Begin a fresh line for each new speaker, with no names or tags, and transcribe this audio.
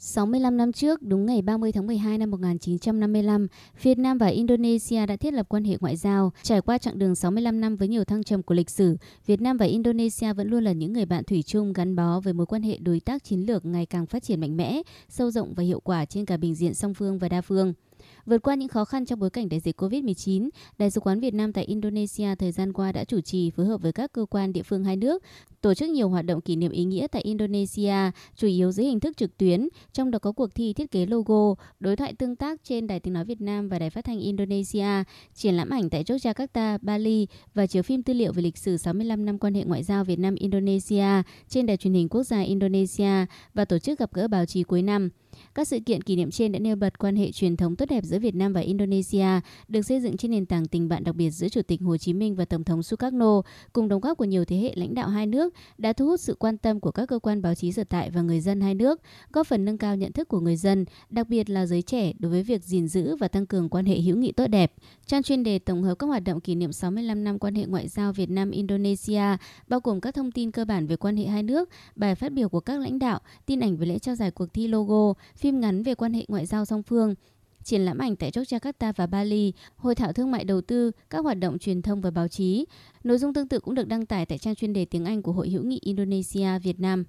65 năm trước, đúng ngày 30 tháng 12 năm 1955, Việt Nam và Indonesia đã thiết lập quan hệ ngoại giao. Trải qua chặng đường 65 năm với nhiều thăng trầm của lịch sử, Việt Nam và Indonesia vẫn luôn là những người bạn thủy chung gắn bó với mối quan hệ đối tác chiến lược ngày càng phát triển mạnh mẽ, sâu rộng và hiệu quả trên cả bình diện song phương và đa phương. Vượt qua những khó khăn trong bối cảnh đại dịch COVID-19, Đại sứ quán Việt Nam tại Indonesia thời gian qua đã chủ trì phối hợp với các cơ quan địa phương hai nước tổ chức nhiều hoạt động kỷ niệm ý nghĩa tại Indonesia, chủ yếu dưới hình thức trực tuyến, trong đó có cuộc thi thiết kế logo, đối thoại tương tác trên Đài Tiếng Nói Việt Nam và Đài Phát thanh Indonesia, triển lãm ảnh tại Yogyakarta, Bali và chiếu phim tư liệu về lịch sử 65 năm quan hệ ngoại giao Việt Nam-Indonesia trên Đài truyền hình quốc gia Indonesia và tổ chức gặp gỡ báo chí cuối năm. Các sự kiện kỷ niệm trên đã nêu bật quan hệ truyền thống tốt đẹp giữa Việt Nam và Indonesia, được xây dựng trên nền tảng tình bạn đặc biệt giữa Chủ tịch Hồ Chí Minh và Tổng thống Sukarno, cùng đóng góp của nhiều thế hệ lãnh đạo hai nước đã thu hút sự quan tâm của các cơ quan báo chí sở tại và người dân hai nước, góp phần nâng cao nhận thức của người dân, đặc biệt là giới trẻ đối với việc gìn giữ và tăng cường quan hệ hữu nghị tốt đẹp. Trang chuyên đề tổng hợp các hoạt động kỷ niệm 65 năm quan hệ ngoại giao Việt Nam Indonesia, bao gồm các thông tin cơ bản về quan hệ hai nước, bài phát biểu của các lãnh đạo, tin ảnh về lễ trao giải cuộc thi logo, phim ngắn về quan hệ ngoại giao song phương, triển lãm ảnh tại Yogyakarta và Bali, hội thảo thương mại đầu tư, các hoạt động truyền thông và báo chí. Nội dung tương tự cũng được đăng tải tại trang chuyên đề tiếng Anh của Hội hữu nghị Indonesia Việt Nam.